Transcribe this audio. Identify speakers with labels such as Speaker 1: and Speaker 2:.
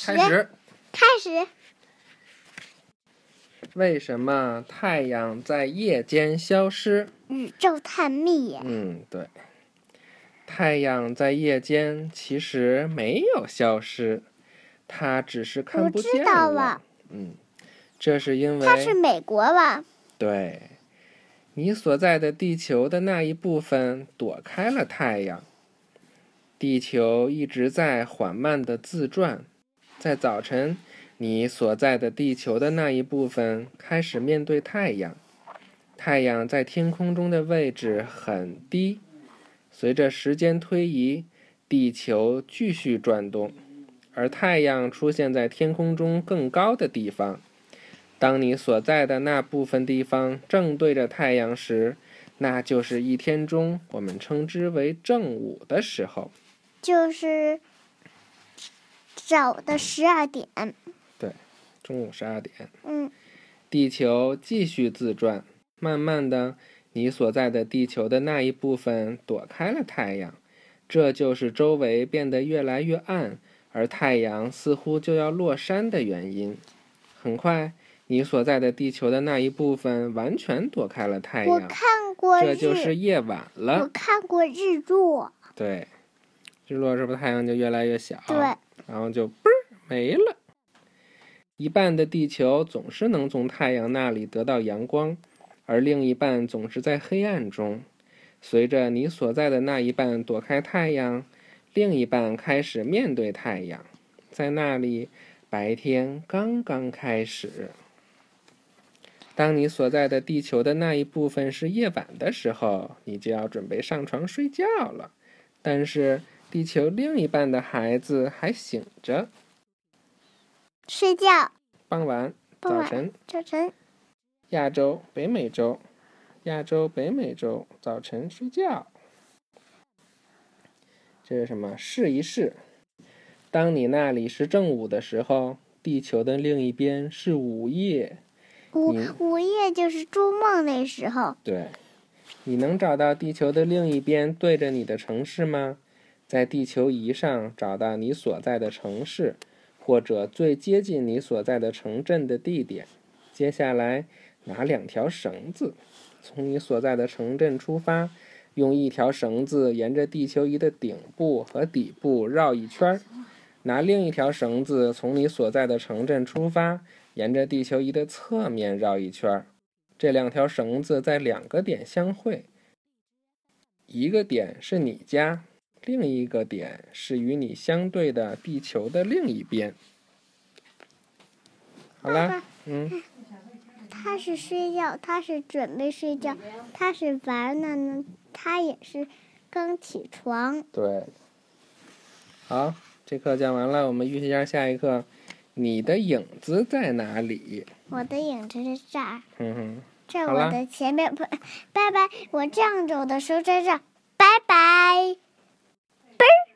Speaker 1: 始
Speaker 2: 开始。
Speaker 1: 开始。
Speaker 2: 为什么太阳在夜间消失？
Speaker 1: 宇宙探秘。
Speaker 2: 嗯，对。太阳在夜间其实没有消失，它只是看不见
Speaker 1: 我知道了。
Speaker 2: 嗯，这是因为
Speaker 1: 它是美国吧？
Speaker 2: 对，你所在的地球的那一部分躲开了太阳。地球一直在缓慢的自转，在早晨，你所在的地球的那一部分开始面对太阳。太阳在天空中的位置很低。随着时间推移，地球继续转动，而太阳出现在天空中更高的地方。当你所在的那部分地方正对着太阳时，那就是一天中我们称之为正午的时候。
Speaker 1: 就是早的十二点。
Speaker 2: 对，中午十二点。
Speaker 1: 嗯。
Speaker 2: 地球继续自转，慢慢的，你所在的地球的那一部分躲开了太阳，这就是周围变得越来越暗，而太阳似乎就要落山的原因。很快，你所在的地球的那一部分完全躲开了太阳。
Speaker 1: 我看过
Speaker 2: 这就是夜晚了。
Speaker 1: 我看过日落。
Speaker 2: 对，日落是不是太阳就越来越小？
Speaker 1: 对。
Speaker 2: 然后就嘣儿没了。一半的地球总是能从太阳那里得到阳光，而另一半总是在黑暗中。随着你所在的那一半躲开太阳，另一半开始面对太阳，在那里，白天刚刚开始。当你所在的地球的那一部分是夜晚的时候，你就要准备上床睡觉了。但是，地球另一半的孩子还醒着。
Speaker 1: 睡觉。
Speaker 2: 傍晚。
Speaker 1: 早
Speaker 2: 晨。
Speaker 1: 早晨。
Speaker 2: 亚洲、北美洲，亚洲、北美洲，早晨睡觉。这是什么？试一试。当你那里是正午的时候，地球的另一边是午夜。
Speaker 1: 午午夜就是做梦那时候。
Speaker 2: 对。你能找到地球的另一边对着你的城市吗？在地球仪上找到你所在的城市，或者最接近你所在的城镇的地点。接下来，拿两条绳子，从你所在的城镇出发，用一条绳子沿着地球仪的顶部和底部绕一圈儿。拿另一条绳子从你所在的城镇出发，沿着地球仪的侧面绕一圈儿。这两条绳子在两个点相会，一个点是你家，另一个点是与你相对的地球的另一边。好啦，嗯。
Speaker 1: 他是睡觉，他是准备睡觉，他是玩呢，他也是刚起床。
Speaker 2: 对。好，这课讲完了，我们预习一下下一课。你的影子在哪里？
Speaker 1: 我的影子在这儿。
Speaker 2: 嗯哼。
Speaker 1: 在我的前面不，拜拜！我这样走的时候在这，拜拜。嘣儿。